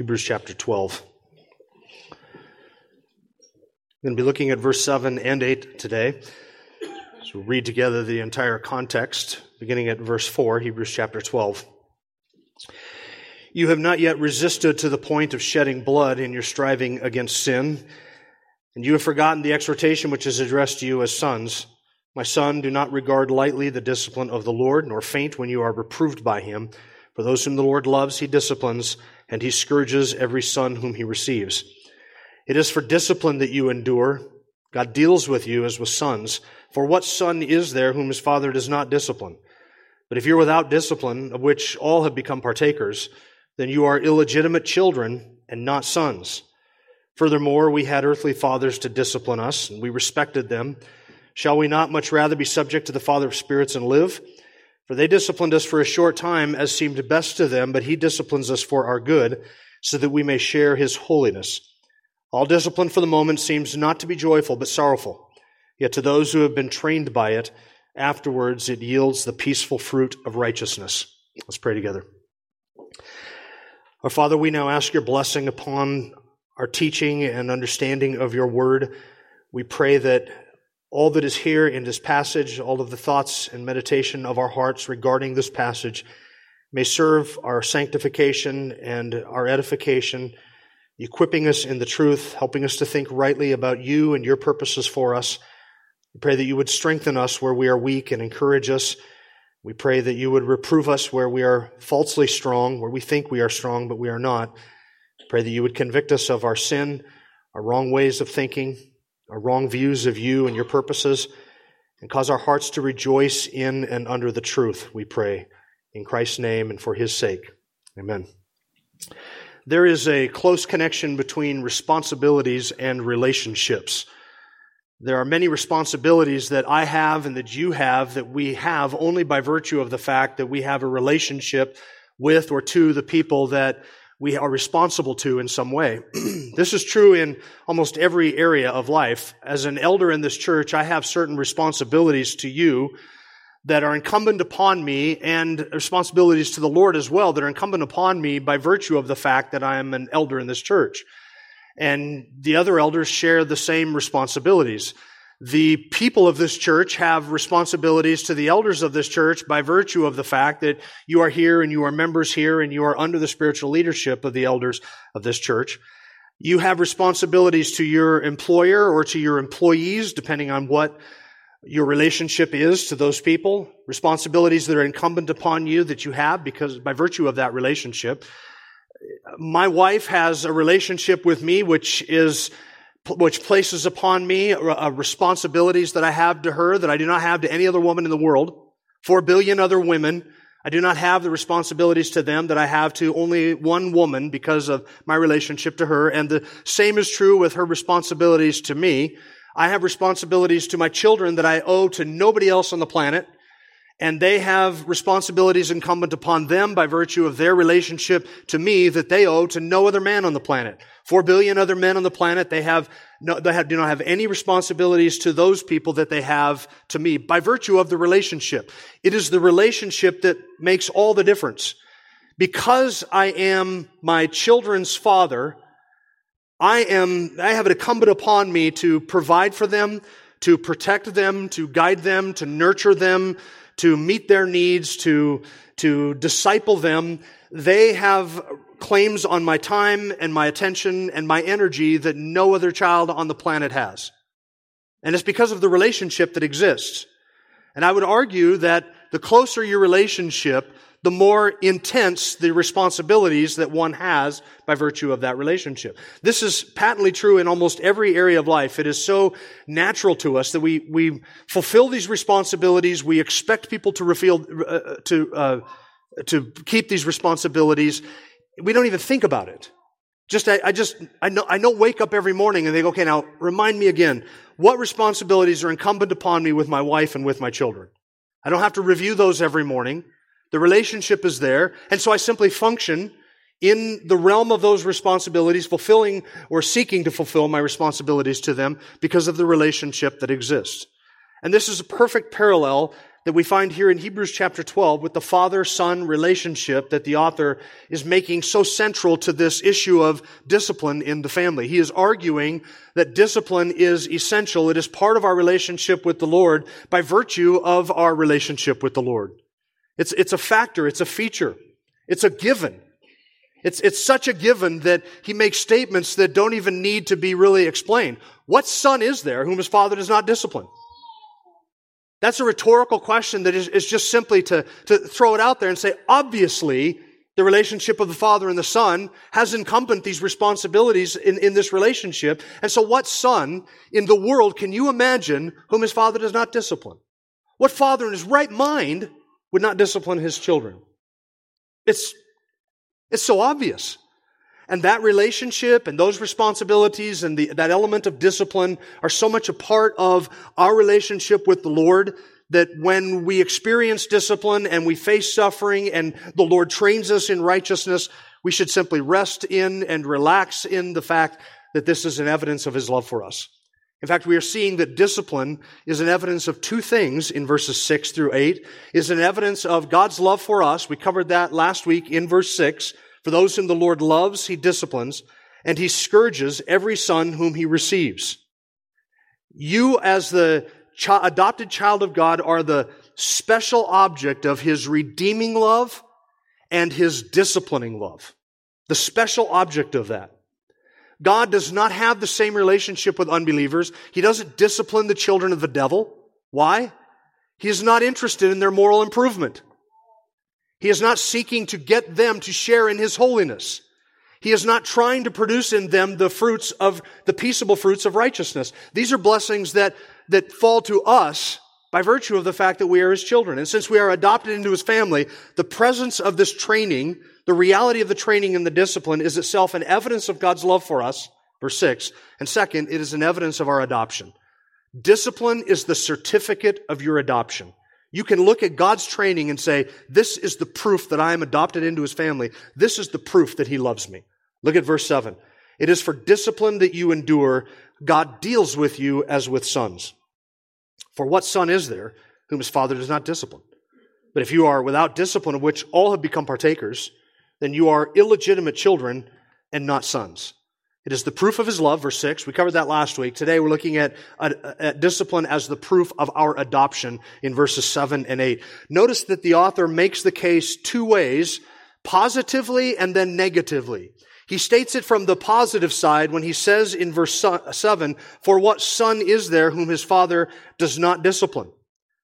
Hebrews chapter 12. We're going to be looking at verse 7 and 8 today. So we'll read together the entire context, beginning at verse 4, Hebrews chapter 12. You have not yet resisted to the point of shedding blood in your striving against sin, and you have forgotten the exhortation which is addressed to you as sons. My son, do not regard lightly the discipline of the Lord, nor faint when you are reproved by him. For those whom the Lord loves, he disciplines and he scourges every son whom he receives. It is for discipline that you endure. God deals with you as with sons. For what son is there whom his father does not discipline? But if you're without discipline, of which all have become partakers, then you are illegitimate children and not sons. Furthermore, we had earthly fathers to discipline us, and we respected them. Shall we not much rather be subject to the Father of spirits and live? For they disciplined us for a short time as seemed best to them, but he disciplines us for our good, so that we may share his holiness. All discipline for the moment seems not to be joyful, but sorrowful. Yet to those who have been trained by it, afterwards it yields the peaceful fruit of righteousness. Let's pray together. Our Father, we now ask your blessing upon our teaching and understanding of your word. We pray that all that is here in this passage, all of the thoughts and meditation of our hearts regarding this passage may serve our sanctification and our edification, equipping us in the truth, helping us to think rightly about you and your purposes for us. We pray that you would strengthen us where we are weak and encourage us. We pray that you would reprove us where we are falsely strong, where we think we are strong, but we are not. We Pray that you would convict us of our sin, our wrong ways of thinking, our wrong views of you and your purposes, and cause our hearts to rejoice in and under the truth, we pray. In Christ's name and for his sake. Amen. There is a close connection between responsibilities and relationships. There are many responsibilities that I have and that you have that we have only by virtue of the fact that we have a relationship with or to the people that we are responsible to in some way. this is true in almost every area of life. As an elder in this church, I have certain responsibilities to you that are incumbent upon me and responsibilities to the Lord as well that are incumbent upon me by virtue of the fact that I am an elder in this church. And the other elders share the same responsibilities. The people of this church have responsibilities to the elders of this church by virtue of the fact that you are here and you are members here and you are under the spiritual leadership of the elders of this church. You have responsibilities to your employer or to your employees, depending on what your relationship is to those people. Responsibilities that are incumbent upon you that you have because by virtue of that relationship. My wife has a relationship with me which is which places upon me responsibilities that I have to her that I do not have to any other woman in the world. Four billion other women. I do not have the responsibilities to them that I have to only one woman because of my relationship to her. And the same is true with her responsibilities to me. I have responsibilities to my children that I owe to nobody else on the planet and they have responsibilities incumbent upon them by virtue of their relationship to me that they owe to no other man on the planet. Four billion other men on the planet, they have no, they have, do not have any responsibilities to those people that they have to me by virtue of the relationship. It is the relationship that makes all the difference. Because I am my children's father, I am, I have it incumbent upon me to provide for them, to protect them, to guide them, to nurture them, to meet their needs, to, to disciple them, they have claims on my time and my attention and my energy that no other child on the planet has. And it's because of the relationship that exists. And I would argue that the closer your relationship, the more intense the responsibilities that one has by virtue of that relationship. This is patently true in almost every area of life. It is so natural to us that we, we fulfill these responsibilities. We expect people to, reveal, uh, to uh, to keep these responsibilities, we don't even think about it. Just, I, I just, I know, I know wake up every morning and go, okay, now remind me again, what responsibilities are incumbent upon me with my wife and with my children? I don't have to review those every morning. The relationship is there. And so I simply function in the realm of those responsibilities, fulfilling or seeking to fulfill my responsibilities to them because of the relationship that exists. And this is a perfect parallel that we find here in Hebrews chapter 12 with the father-son relationship that the author is making so central to this issue of discipline in the family. He is arguing that discipline is essential. It is part of our relationship with the Lord by virtue of our relationship with the Lord. It's, it's a factor. It's a feature. It's a given. It's, it's such a given that he makes statements that don't even need to be really explained. What son is there whom his father does not discipline? That's a rhetorical question that is, is just simply to, to throw it out there and say, obviously, the relationship of the father and the son has incumbent these responsibilities in, in this relationship. And so what son in the world can you imagine whom his father does not discipline? What father in his right mind would not discipline his children? It's it's so obvious. And that relationship and those responsibilities and the, that element of discipline are so much a part of our relationship with the Lord that when we experience discipline and we face suffering and the Lord trains us in righteousness, we should simply rest in and relax in the fact that this is an evidence of His love for us. In fact, we are seeing that discipline is an evidence of two things in verses 6 through 8. Is an evidence of God's love for us. We covered that last week in verse 6. For those whom the Lord loves, he disciplines, and he scourges every son whom he receives. You, as the ch- adopted child of God, are the special object of his redeeming love and his disciplining love. The special object of that. God does not have the same relationship with unbelievers. He doesn't discipline the children of the devil. Why? He is not interested in their moral improvement. He is not seeking to get them to share in His holiness. He is not trying to produce in them the fruits of, the peaceable fruits of righteousness. These are blessings that, that fall to us by virtue of the fact that we are His children. And since we are adopted into His family, the presence of this training the reality of the training and the discipline is itself an evidence of God's love for us, verse 6. And second, it is an evidence of our adoption. Discipline is the certificate of your adoption. You can look at God's training and say, this is the proof that I am adopted into his family. This is the proof that he loves me. Look at verse 7. It is for discipline that you endure. God deals with you as with sons. For what son is there whom his father does not discipline? But if you are without discipline, of which all have become partakers, then you are illegitimate children and not sons. It is the proof of his love, verse 6. We covered that last week. Today we're looking at, at, at, discipline as the proof of our adoption in verses 7 and 8. Notice that the author makes the case two ways, positively and then negatively. He states it from the positive side when he says in verse 7, For what son is there whom his father does not discipline?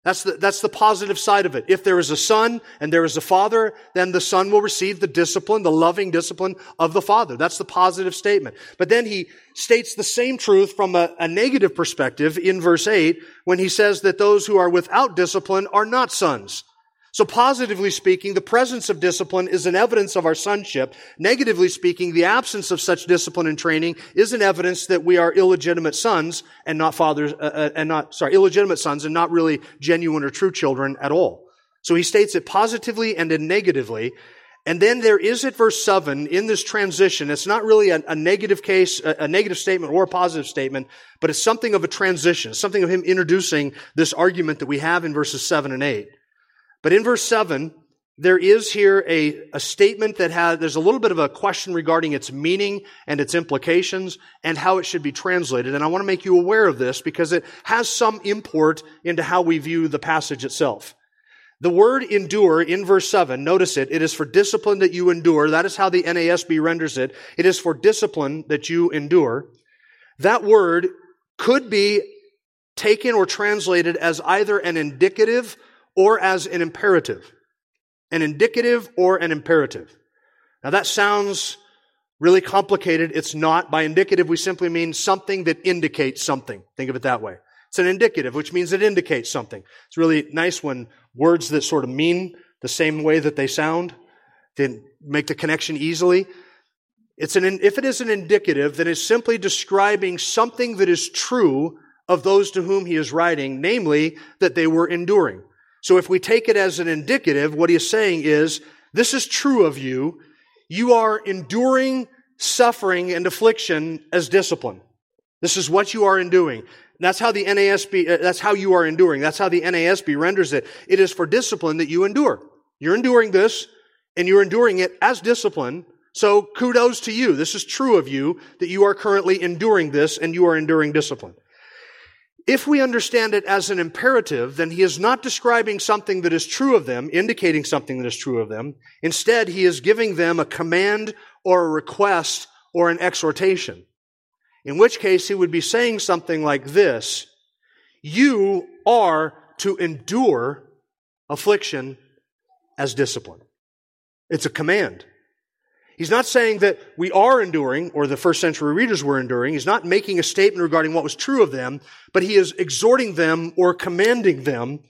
That's the, that's the positive side of it. If there is a son and there is a father, then the son will receive the discipline, the loving discipline of the father. That's the positive statement. But then he states the same truth from a, a negative perspective in verse 8 when he says that those who are without discipline are not sons. So positively speaking, the presence of discipline is an evidence of our sonship. Negatively speaking, the absence of such discipline and training is an evidence that we are illegitimate sons and not fathers, uh, uh, and not, sorry, illegitimate sons and not really genuine or true children at all. So he states it positively and then negatively. And then there is at verse 7 in this transition, it's not really a, a negative case, a, a, negative statement or a positive statement, but it's something of a transition, something of him introducing this argument that we have in verses 7 and 8. But in verse 7, there is here a, a statement that has, there's a little bit of a question regarding its meaning and its implications and how it should be translated. And I want to make you aware of this because it has some import into how we view the passage itself. The word endure in verse 7, notice it, it is for discipline that you endure. That is how the NASB renders it. It is for discipline that you endure. That word could be taken or translated as either an indicative or as an imperative. An indicative or an imperative. Now that sounds really complicated. It's not. By indicative, we simply mean something that indicates something. Think of it that way. It's an indicative, which means it indicates something. It's really nice when words that sort of mean the same way that they sound, then make the connection easily. It's an, if it is an indicative, then it's simply describing something that is true of those to whom he is writing, namely that they were enduring. So if we take it as an indicative, what he is saying is, this is true of you. You are enduring suffering and affliction as discipline. This is what you are enduring. That's how the NASB, uh, that's how you are enduring. That's how the NASB renders it. It is for discipline that you endure. You're enduring this and you're enduring it as discipline. So kudos to you. This is true of you that you are currently enduring this and you are enduring discipline. If we understand it as an imperative, then he is not describing something that is true of them, indicating something that is true of them. Instead, he is giving them a command or a request or an exhortation. In which case, he would be saying something like this You are to endure affliction as discipline. It's a command. He's not saying that we are enduring, or the first century readers were enduring. He's not making a statement regarding what was true of them, but he is exhorting them or commanding them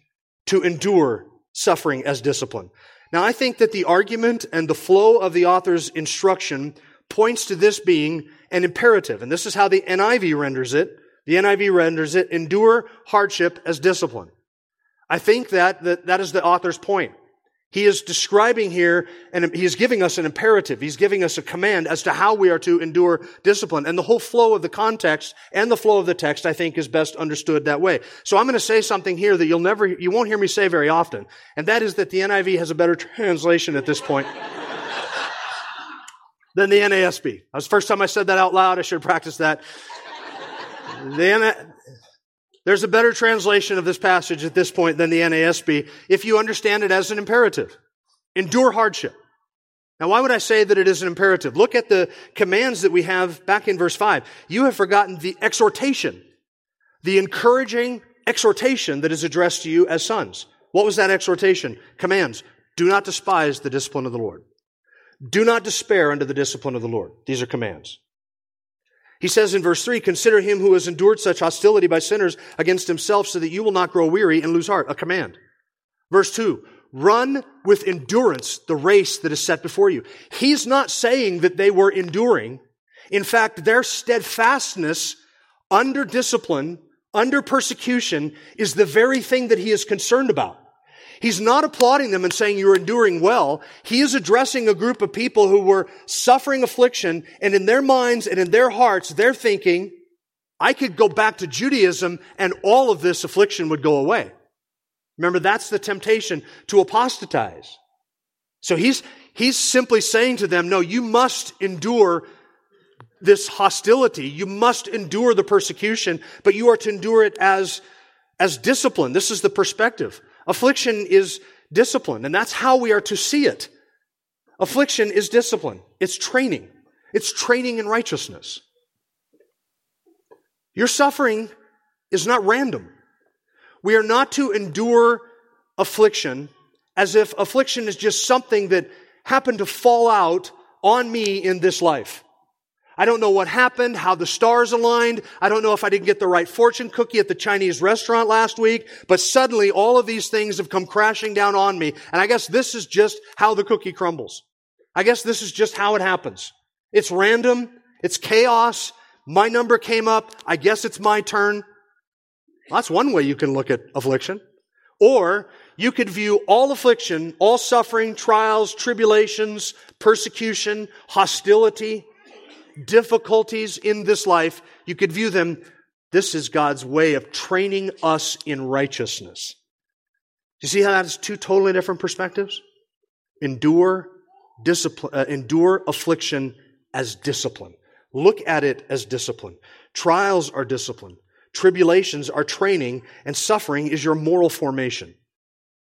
to endure suffering as discipline. Now, I think that the argument and the flow of the author's instruction points to this being an imperative. And this is how the NIV renders it. The NIV renders it, endure hardship as discipline. I think that, that, that is the author's point. He is describing here, and he is giving us an imperative. He's giving us a command as to how we are to endure discipline. And the whole flow of the context and the flow of the text, I think, is best understood that way. So I'm going to say something here that you'll never, you won't hear me say very often. And that is that the NIV has a better translation at this point than the NASB. That was the first time I said that out loud. I should have practiced that. The there's a better translation of this passage at this point than the NASB if you understand it as an imperative. Endure hardship. Now, why would I say that it is an imperative? Look at the commands that we have back in verse 5. You have forgotten the exhortation, the encouraging exhortation that is addressed to you as sons. What was that exhortation? Commands. Do not despise the discipline of the Lord. Do not despair under the discipline of the Lord. These are commands. He says in verse 3, consider him who has endured such hostility by sinners against himself so that you will not grow weary and lose heart. A command. Verse 2, run with endurance the race that is set before you. He's not saying that they were enduring. In fact, their steadfastness under discipline, under persecution, is the very thing that he is concerned about. He's not applauding them and saying you're enduring well. He is addressing a group of people who were suffering affliction and in their minds and in their hearts, they're thinking, I could go back to Judaism and all of this affliction would go away. Remember, that's the temptation to apostatize. So he's, he's simply saying to them, no, you must endure this hostility. You must endure the persecution, but you are to endure it as, as discipline. This is the perspective. Affliction is discipline, and that's how we are to see it. Affliction is discipline. It's training. It's training in righteousness. Your suffering is not random. We are not to endure affliction as if affliction is just something that happened to fall out on me in this life. I don't know what happened, how the stars aligned. I don't know if I didn't get the right fortune cookie at the Chinese restaurant last week, but suddenly all of these things have come crashing down on me. And I guess this is just how the cookie crumbles. I guess this is just how it happens. It's random. It's chaos. My number came up. I guess it's my turn. That's one way you can look at affliction. Or you could view all affliction, all suffering, trials, tribulations, persecution, hostility, difficulties in this life, you could view them, this is God's way of training us in righteousness. You see how that is two totally different perspectives? Endure discipline, uh, endure affliction as discipline. Look at it as discipline. Trials are discipline. Tribulations are training, and suffering is your moral formation.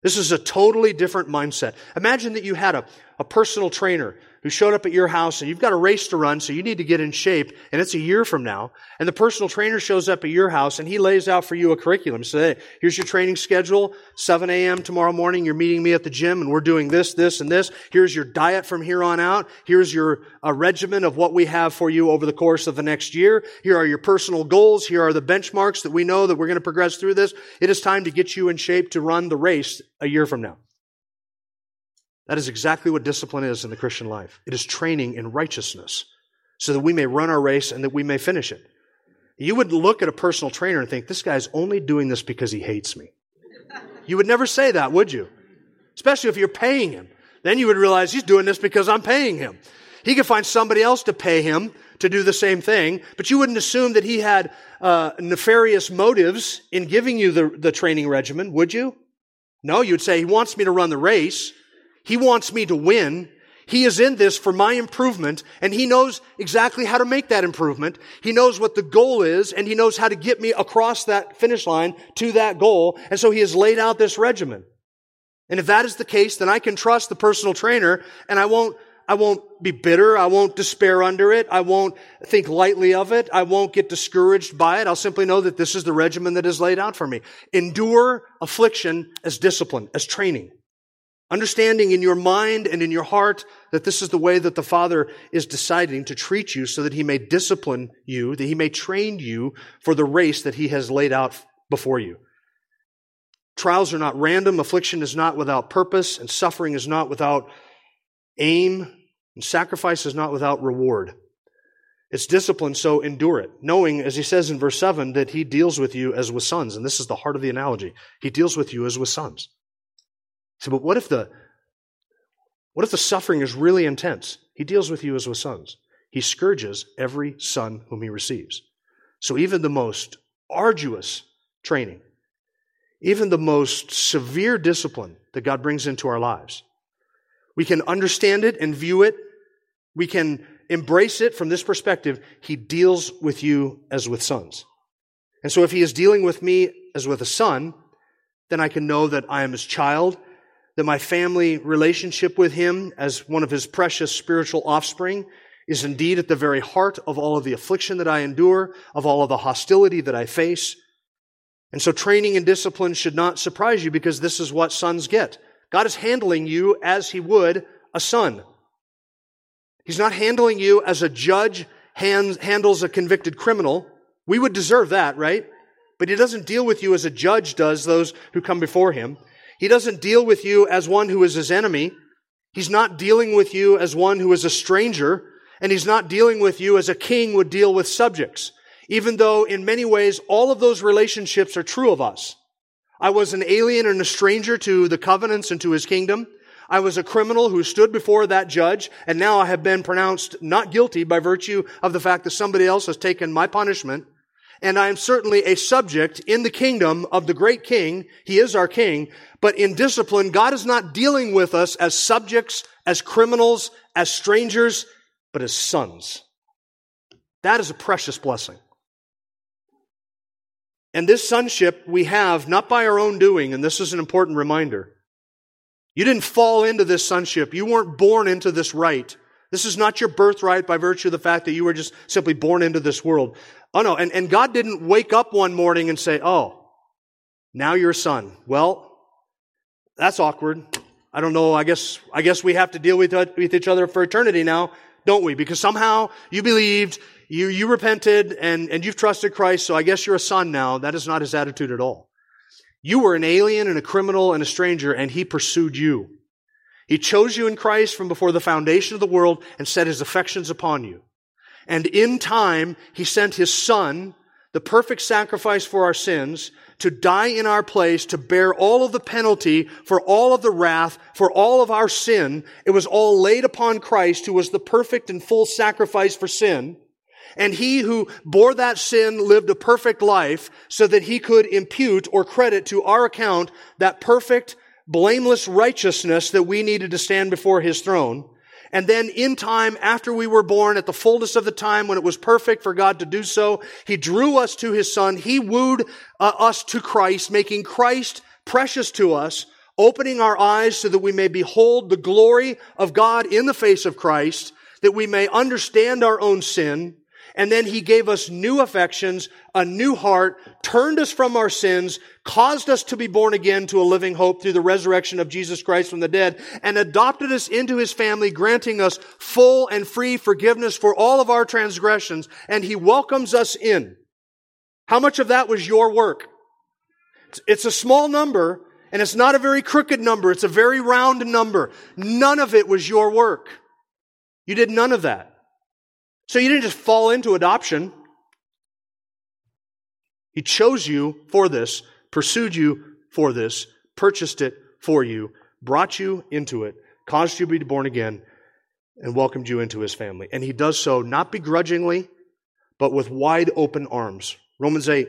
This is a totally different mindset. Imagine that you had a, a personal trainer who showed up at your house and you've got a race to run, so you need to get in shape, and it's a year from now. And the personal trainer shows up at your house and he lays out for you a curriculum. Says, hey, here's your training schedule. 7 a.m. tomorrow morning, you're meeting me at the gym and we're doing this, this, and this. Here's your diet from here on out. Here's your uh, regimen of what we have for you over the course of the next year. Here are your personal goals. Here are the benchmarks that we know that we're going to progress through this. It is time to get you in shape to run the race a year from now. That is exactly what discipline is in the Christian life. It is training in righteousness so that we may run our race and that we may finish it. You would look at a personal trainer and think, this guy's only doing this because he hates me. You would never say that, would you? Especially if you're paying him. Then you would realize he's doing this because I'm paying him. He could find somebody else to pay him to do the same thing, but you wouldn't assume that he had uh, nefarious motives in giving you the, the training regimen, would you? No, you'd say he wants me to run the race. He wants me to win. He is in this for my improvement, and he knows exactly how to make that improvement. He knows what the goal is, and he knows how to get me across that finish line to that goal. And so he has laid out this regimen. And if that is the case, then I can trust the personal trainer, and I won't I won't be bitter. I won't despair under it. I won't think lightly of it. I won't get discouraged by it. I'll simply know that this is the regimen that is laid out for me. Endure affliction as discipline, as training. Understanding in your mind and in your heart that this is the way that the Father is deciding to treat you so that He may discipline you, that He may train you for the race that He has laid out before you. Trials are not random. Affliction is not without purpose and suffering is not without aim, and sacrifice is not without reward. It's discipline, so endure it, knowing, as he says in verse 7, that he deals with you as with sons. And this is the heart of the analogy. He deals with you as with sons. But what if the what if the suffering is really intense? He deals with you as with sons. He scourges every son whom he receives. So even the most arduous training, even the most severe discipline that God brings into our lives, we can understand it and view it. We can embrace it from this perspective. He deals with you as with sons. And so if he is dealing with me as with a son, then I can know that I am his child, that my family relationship with him as one of his precious spiritual offspring is indeed at the very heart of all of the affliction that I endure, of all of the hostility that I face. And so training and discipline should not surprise you because this is what sons get. God is handling you as he would a son. He's not handling you as a judge handles a convicted criminal. We would deserve that, right? But he doesn't deal with you as a judge does those who come before him. He doesn't deal with you as one who is his enemy. He's not dealing with you as one who is a stranger. And he's not dealing with you as a king would deal with subjects. Even though in many ways all of those relationships are true of us. I was an alien and a stranger to the covenants and to his kingdom. I was a criminal who stood before that judge, and now I have been pronounced not guilty by virtue of the fact that somebody else has taken my punishment. And I am certainly a subject in the kingdom of the great king. He is our king. But in discipline, God is not dealing with us as subjects, as criminals, as strangers, but as sons. That is a precious blessing. And this sonship we have not by our own doing, and this is an important reminder. You didn't fall into this sonship. You weren't born into this right. This is not your birthright by virtue of the fact that you were just simply born into this world. Oh no, and, and God didn't wake up one morning and say, oh, now you're a son. Well, that's awkward. I don't know. I guess, I guess we have to deal with, with each other for eternity now, don't we? Because somehow you believed you, you repented and, and you've trusted Christ, so I guess you're a son now. That is not his attitude at all. You were an alien and a criminal and a stranger, and he pursued you. He chose you in Christ from before the foundation of the world and set his affections upon you. And in time, he sent his son, the perfect sacrifice for our sins, to die in our place, to bear all of the penalty for all of the wrath, for all of our sin. It was all laid upon Christ, who was the perfect and full sacrifice for sin. And he who bore that sin lived a perfect life so that he could impute or credit to our account that perfect, blameless righteousness that we needed to stand before his throne. And then in time, after we were born, at the fullness of the time when it was perfect for God to do so, he drew us to his son. He wooed uh, us to Christ, making Christ precious to us, opening our eyes so that we may behold the glory of God in the face of Christ, that we may understand our own sin, and then he gave us new affections, a new heart, turned us from our sins, caused us to be born again to a living hope through the resurrection of Jesus Christ from the dead, and adopted us into his family, granting us full and free forgiveness for all of our transgressions, and he welcomes us in. How much of that was your work? It's a small number, And it's not a very crooked number. It's a very round number. None of it was your work. You did none of that. So you didn't just fall into adoption. He chose you for this, pursued you for this, purchased it for you, brought you into it, caused you to be born again, and welcomed you into his family. And he does so not begrudgingly, but with wide open arms. Romans 8,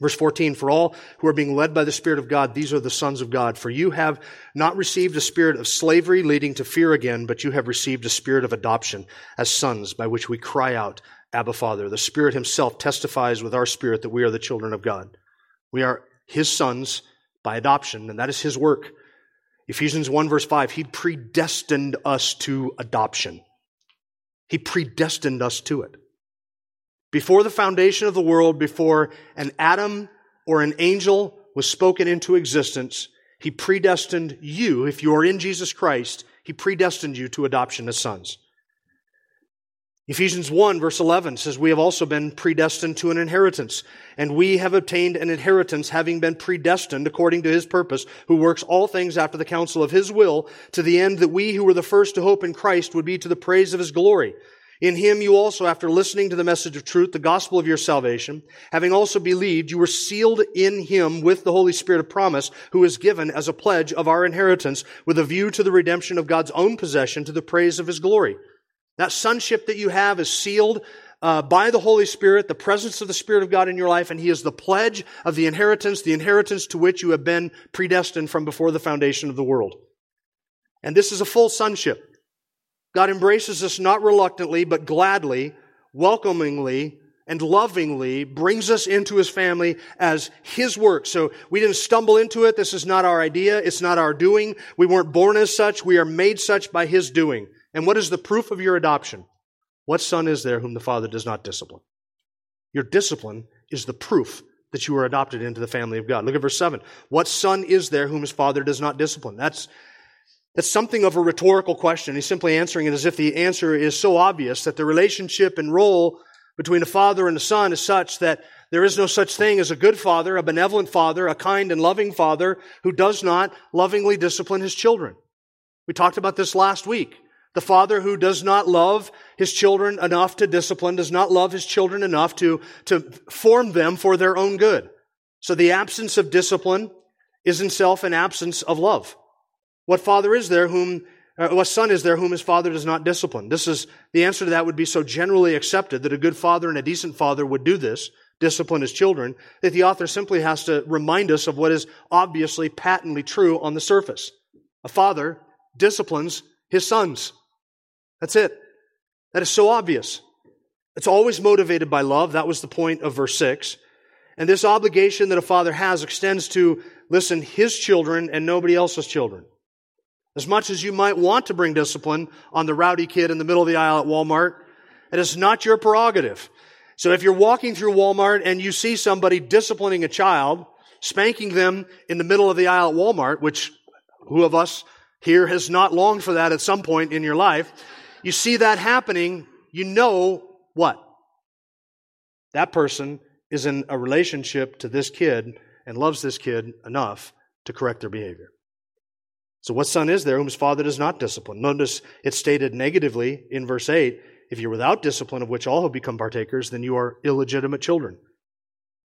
Verse 14, for all who are being led by the Spirit of God, these are the sons of God. For you have not received a spirit of slavery leading to fear again, but you have received a spirit of adoption as sons by which we cry out, Abba Father. The Spirit himself testifies with our spirit that we are the children of God. We are his sons by adoption, and that is his work. Ephesians 1 verse 5, he predestined us to adoption. He predestined us to it. Before the foundation of the world, before an atom or an angel was spoken into existence, he predestined you, if you are in Jesus Christ, he predestined you to adoption as sons. Ephesians 1 verse 11 says, We have also been predestined to an inheritance, and we have obtained an inheritance having been predestined according to his purpose, who works all things after the counsel of his will, to the end that we who were the first to hope in Christ would be to the praise of his glory. In him you also, after listening to the message of truth, the gospel of your salvation, having also believed, you were sealed in him with the Holy Spirit of promise, who is given as a pledge of our inheritance with a view to the redemption of God's own possession to the praise of his glory. That sonship that you have is sealed uh, by the Holy Spirit, the presence of the Spirit of God in your life, and He is the pledge of the inheritance, the inheritance to which you have been predestined from before the foundation of the world. And this is a full sonship. God embraces us not reluctantly, but gladly, welcomingly, and lovingly brings us into his family as his work. So we didn't stumble into it. This is not our idea. It's not our doing. We weren't born as such. We are made such by his doing. And what is the proof of your adoption? What son is there whom the father does not discipline? Your discipline is the proof that you are adopted into the family of God. Look at verse 7. What son is there whom his father does not discipline? That's that's something of a rhetorical question. He's simply answering it as if the answer is so obvious that the relationship and role between a father and a son is such that there is no such thing as a good father, a benevolent father, a kind and loving father who does not lovingly discipline his children. We talked about this last week. The father who does not love his children enough to discipline, does not love his children enough to, to form them for their own good. So the absence of discipline is in self an absence of love. What father is there whom, uh, what son is there whom his father does not discipline? This is, the answer to that would be so generally accepted that a good father and a decent father would do this, discipline his children, that the author simply has to remind us of what is obviously patently true on the surface. A father disciplines his sons. That's it. That is so obvious. It's always motivated by love. That was the point of verse 6. And this obligation that a father has extends to, listen, his children and nobody else's children. As much as you might want to bring discipline on the rowdy kid in the middle of the aisle at Walmart, it is not your prerogative. So if you're walking through Walmart and you see somebody disciplining a child, spanking them in the middle of the aisle at Walmart, which who of us here has not longed for that at some point in your life, you see that happening, you know what? That person is in a relationship to this kid and loves this kid enough to correct their behavior. So, what son is there whom his father does not discipline? Notice it's stated negatively in verse 8 if you're without discipline, of which all have become partakers, then you are illegitimate children.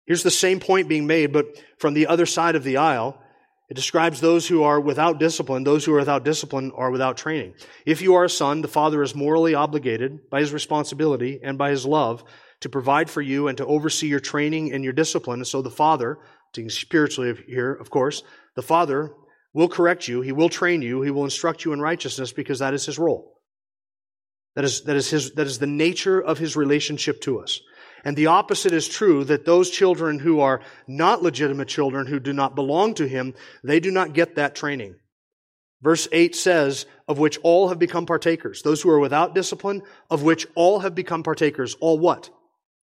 Here's the same point being made, but from the other side of the aisle. It describes those who are without discipline. Those who are without discipline are without training. If you are a son, the father is morally obligated by his responsibility and by his love to provide for you and to oversee your training and your discipline. And So the father, spiritually here, of course, the father will correct you, he will train you, he will instruct you in righteousness because that is his role. That is, that is, his, that is the nature of his relationship to us. And the opposite is true that those children who are not legitimate children, who do not belong to him, they do not get that training. Verse 8 says, of which all have become partakers. Those who are without discipline, of which all have become partakers. All what?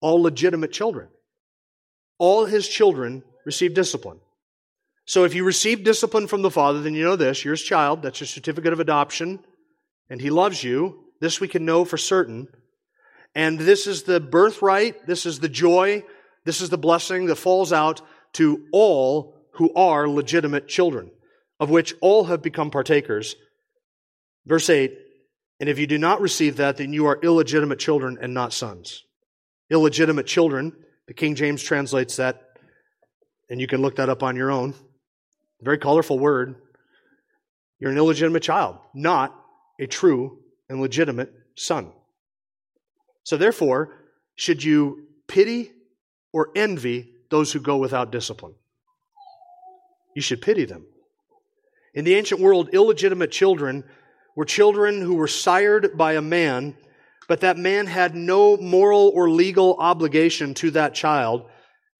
All legitimate children. All his children receive discipline. So if you receive discipline from the Father, then you know this you're his child. That's your certificate of adoption. And he loves you. This we can know for certain. And this is the birthright. This is the joy. This is the blessing that falls out to all who are legitimate children, of which all have become partakers. Verse 8, and if you do not receive that, then you are illegitimate children and not sons. Illegitimate children, the King James translates that, and you can look that up on your own. Very colorful word. You're an illegitimate child, not a true and legitimate son. So therefore, should you pity or envy those who go without discipline? You should pity them. In the ancient world, illegitimate children were children who were sired by a man, but that man had no moral or legal obligation to that child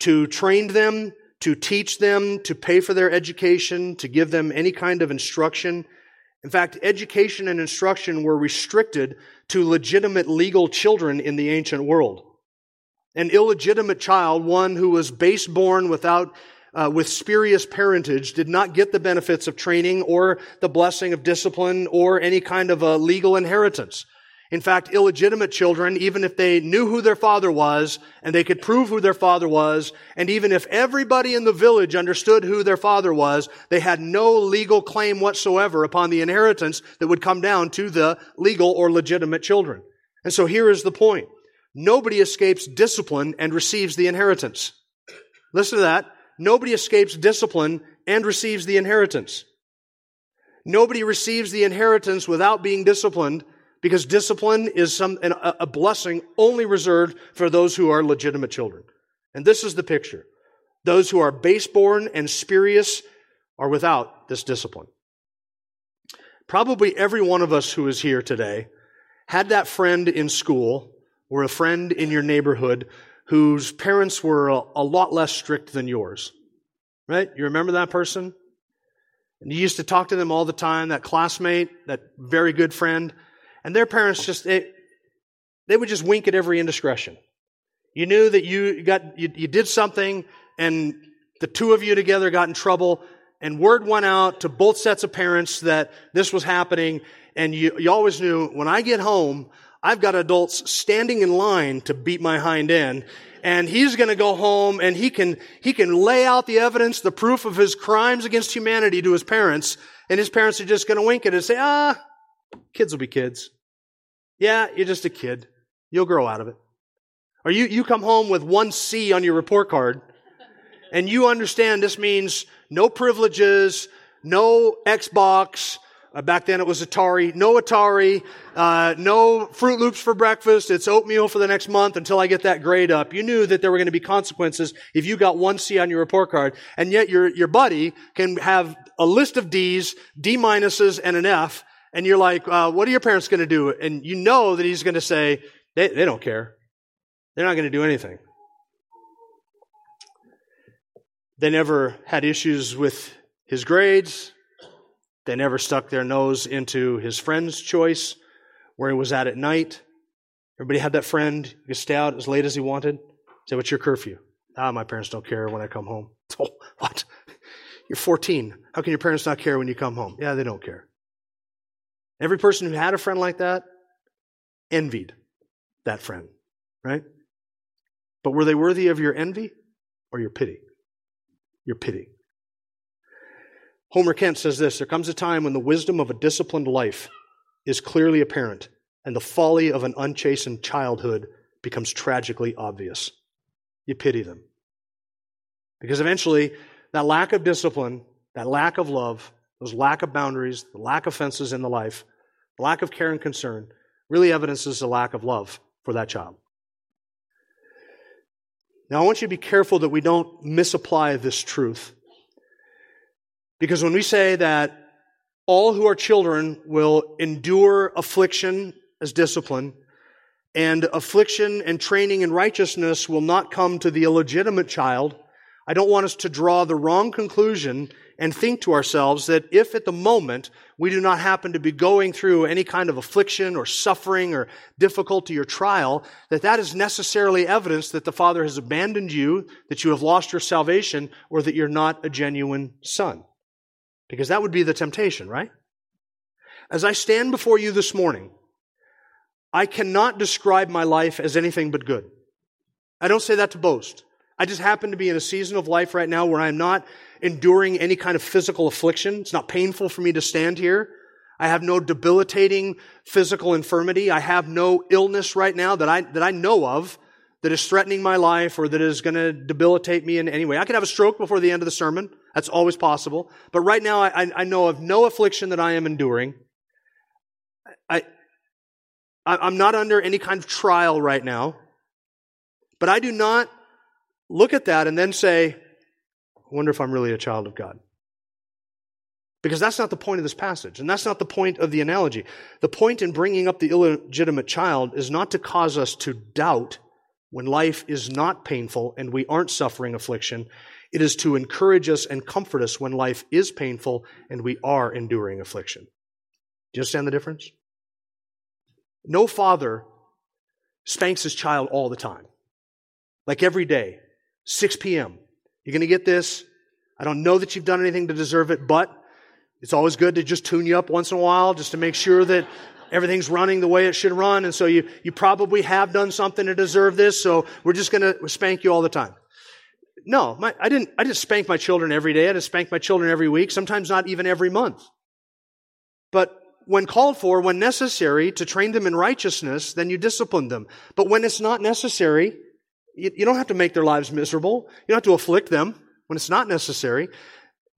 to train them, to teach them, to pay for their education, to give them any kind of instruction. In fact, education and instruction were restricted to legitimate legal children in the ancient world. An illegitimate child, one who was base born without uh, with spurious parentage did not get the benefits of training or the blessing of discipline or any kind of a legal inheritance. In fact, illegitimate children, even if they knew who their father was and they could prove who their father was, and even if everybody in the village understood who their father was, they had no legal claim whatsoever upon the inheritance that would come down to the legal or legitimate children. And so here is the point. Nobody escapes discipline and receives the inheritance. Listen to that nobody escapes discipline and receives the inheritance. Nobody receives the inheritance without being disciplined because discipline is some, a blessing only reserved for those who are legitimate children. And this is the picture. Those who are baseborn and spurious are without this discipline. Probably every one of us who is here today had that friend in school or a friend in your neighborhood whose parents were a, a lot less strict than yours. Right? You remember that person? And you used to talk to them all the time, that classmate, that very good friend. And their parents just, they, they would just wink at every indiscretion. You knew that you got, you, you did something and the two of you together got in trouble and word went out to both sets of parents that this was happening. And you, you always knew when I get home, I've got adults standing in line to beat my hind end. And he's going to go home and he can, he can lay out the evidence, the proof of his crimes against humanity to his parents. And his parents are just going to wink at it and say, ah, kids will be kids. Yeah, you're just a kid. You'll grow out of it. Or you, you come home with one C on your report card and you understand this means no privileges, no Xbox, uh, back then it was Atari. No Atari. Uh, no Froot Loops for breakfast. It's oatmeal for the next month until I get that grade up. You knew that there were going to be consequences if you got one C on your report card. And yet your, your buddy can have a list of D's, D minuses, and an F. And you're like, uh, what are your parents going to do? And you know that he's going to say, they, they don't care. They're not going to do anything. They never had issues with his grades. They never stuck their nose into his friend's choice, where he was at at night. Everybody had that friend. He could stay out as late as he wanted. Say, what's your curfew? Ah, my parents don't care when I come home. Oh, what? You're 14. How can your parents not care when you come home? Yeah, they don't care. Every person who had a friend like that envied that friend, right? But were they worthy of your envy or your pity? Your pity. Homer Kent says this There comes a time when the wisdom of a disciplined life is clearly apparent, and the folly of an unchastened childhood becomes tragically obvious. You pity them. Because eventually, that lack of discipline, that lack of love, those lack of boundaries, the lack of fences in the life, the lack of care and concern, really evidences a lack of love for that child. Now, I want you to be careful that we don't misapply this truth. Because when we say that all who are children will endure affliction as discipline, and affliction and training in righteousness will not come to the illegitimate child, I don't want us to draw the wrong conclusion and think to ourselves that if at the moment we do not happen to be going through any kind of affliction or suffering or difficulty or trial, that that is necessarily evidence that the Father has abandoned you, that you have lost your salvation, or that you're not a genuine son. Because that would be the temptation, right? As I stand before you this morning, I cannot describe my life as anything but good. I don't say that to boast. I just happen to be in a season of life right now where I'm not enduring any kind of physical affliction. It's not painful for me to stand here. I have no debilitating physical infirmity. I have no illness right now that I, that I know of that is threatening my life or that is going to debilitate me in any way. I could have a stroke before the end of the sermon. That's always possible. But right now, I, I know of no affliction that I am enduring. I, I'm not under any kind of trial right now. But I do not look at that and then say, I wonder if I'm really a child of God. Because that's not the point of this passage, and that's not the point of the analogy. The point in bringing up the illegitimate child is not to cause us to doubt when life is not painful and we aren't suffering affliction. It is to encourage us and comfort us when life is painful and we are enduring affliction. Do you understand the difference? No father spanks his child all the time. Like every day, 6 p.m. You're going to get this. I don't know that you've done anything to deserve it, but it's always good to just tune you up once in a while just to make sure that everything's running the way it should run. And so you, you probably have done something to deserve this. So we're just going to spank you all the time. No, my, I didn't, I didn't spank my children every day. I didn't spank my children every week, sometimes not even every month. But when called for, when necessary to train them in righteousness, then you discipline them. But when it's not necessary, you, you don't have to make their lives miserable. You don't have to afflict them when it's not necessary.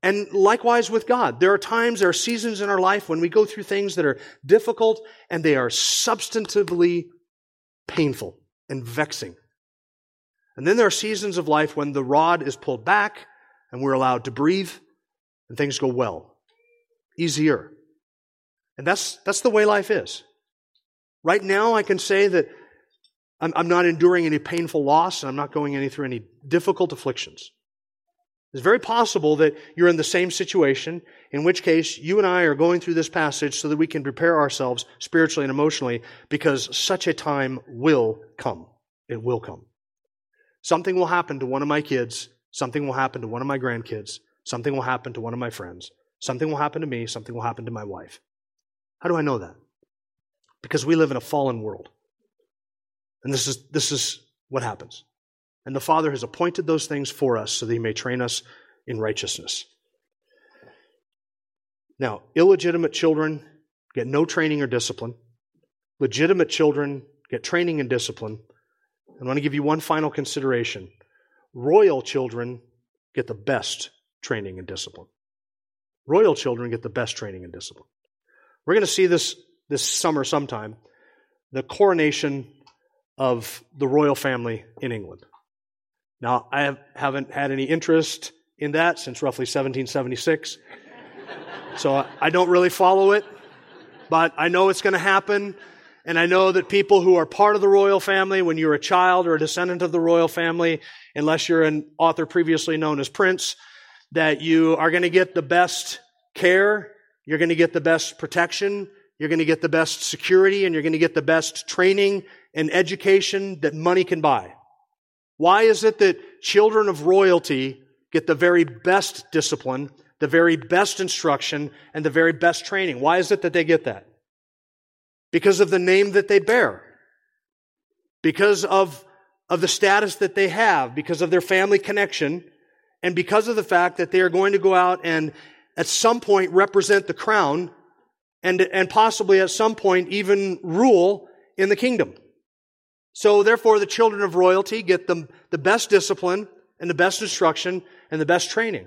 And likewise with God. There are times, there are seasons in our life when we go through things that are difficult and they are substantively painful and vexing. And then there are seasons of life when the rod is pulled back and we're allowed to breathe and things go well, easier. And that's, that's the way life is. Right now, I can say that I'm, I'm not enduring any painful loss, and I'm not going any through any difficult afflictions. It's very possible that you're in the same situation, in which case you and I are going through this passage so that we can prepare ourselves spiritually and emotionally because such a time will come. It will come. Something will happen to one of my kids. Something will happen to one of my grandkids. Something will happen to one of my friends. Something will happen to me. Something will happen to my wife. How do I know that? Because we live in a fallen world. And this is, this is what happens. And the Father has appointed those things for us so that He may train us in righteousness. Now, illegitimate children get no training or discipline. Legitimate children get training and discipline. And I want to give you one final consideration. Royal children get the best training and discipline. Royal children get the best training and discipline. We're going to see this this summer sometime the coronation of the royal family in England. Now, I have, haven't had any interest in that since roughly 1776. so I don't really follow it, but I know it's going to happen. And I know that people who are part of the royal family, when you're a child or a descendant of the royal family, unless you're an author previously known as Prince, that you are going to get the best care, you're going to get the best protection, you're going to get the best security, and you're going to get the best training and education that money can buy. Why is it that children of royalty get the very best discipline, the very best instruction, and the very best training? Why is it that they get that? Because of the name that they bear. Because of, of the status that they have, because of their family connection, and because of the fact that they are going to go out and at some point represent the crown and, and possibly at some point even rule in the kingdom. So therefore, the children of royalty get the, the best discipline and the best instruction and the best training.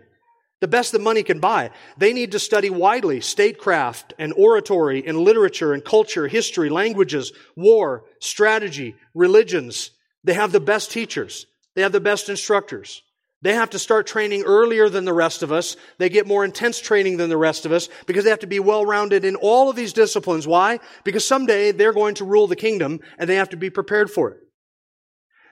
The best that money can buy. They need to study widely statecraft and oratory and literature and culture, history, languages, war, strategy, religions. They have the best teachers. They have the best instructors. They have to start training earlier than the rest of us. They get more intense training than the rest of us because they have to be well rounded in all of these disciplines. Why? Because someday they're going to rule the kingdom and they have to be prepared for it.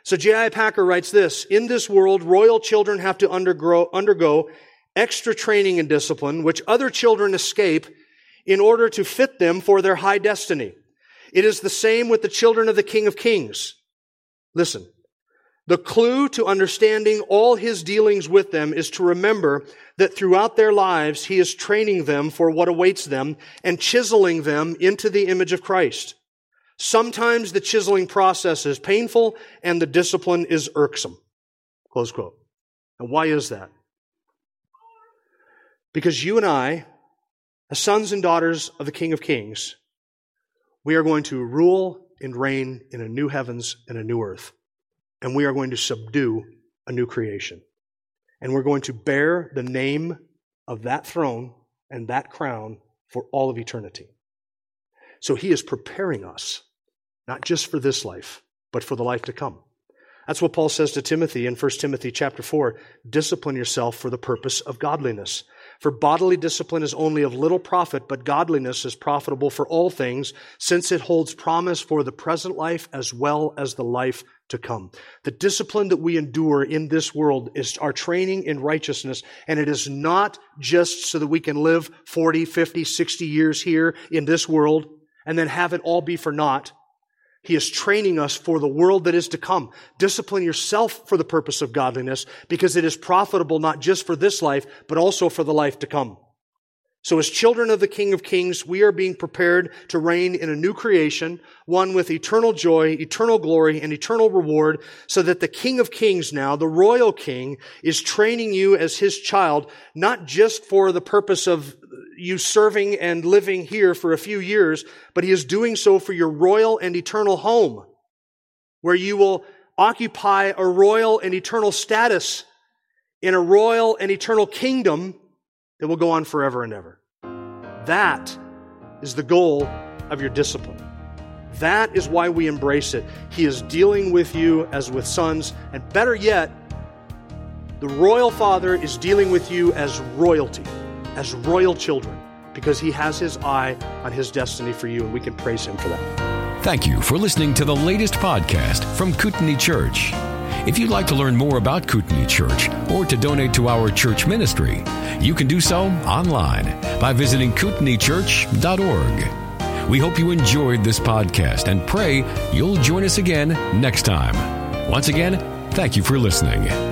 So J.I. Packer writes this, in this world, royal children have to undergo, undergo extra training and discipline, which other children escape in order to fit them for their high destiny. It is the same with the children of the King of Kings. Listen. The clue to understanding all his dealings with them is to remember that throughout their lives, he is training them for what awaits them and chiseling them into the image of Christ. Sometimes the chiseling process is painful and the discipline is irksome. Close quote. And why is that? Because you and I, as sons and daughters of the King of Kings, we are going to rule and reign in a new heavens and a new earth. And we are going to subdue a new creation. And we're going to bear the name of that throne and that crown for all of eternity. So he is preparing us, not just for this life, but for the life to come. That's what Paul says to Timothy in 1 Timothy chapter 4. Discipline yourself for the purpose of godliness. For bodily discipline is only of little profit, but godliness is profitable for all things, since it holds promise for the present life as well as the life to come. The discipline that we endure in this world is our training in righteousness, and it is not just so that we can live 40, 50, 60 years here in this world and then have it all be for naught. He is training us for the world that is to come. Discipline yourself for the purpose of godliness because it is profitable not just for this life, but also for the life to come. So as children of the King of Kings, we are being prepared to reign in a new creation, one with eternal joy, eternal glory, and eternal reward, so that the King of Kings now, the royal King, is training you as his child, not just for the purpose of you serving and living here for a few years, but he is doing so for your royal and eternal home, where you will occupy a royal and eternal status in a royal and eternal kingdom that will go on forever and ever. That is the goal of your discipline. That is why we embrace it. He is dealing with you as with sons, and better yet, the royal father is dealing with you as royalty as royal children because he has his eye on his destiny for you, and we can praise him for that. Thank you for listening to the latest podcast from Kootenai Church. If you'd like to learn more about Kootenai Church or to donate to our church ministry, you can do so online by visiting kootenaichurch.org. We hope you enjoyed this podcast and pray you'll join us again next time. Once again, thank you for listening.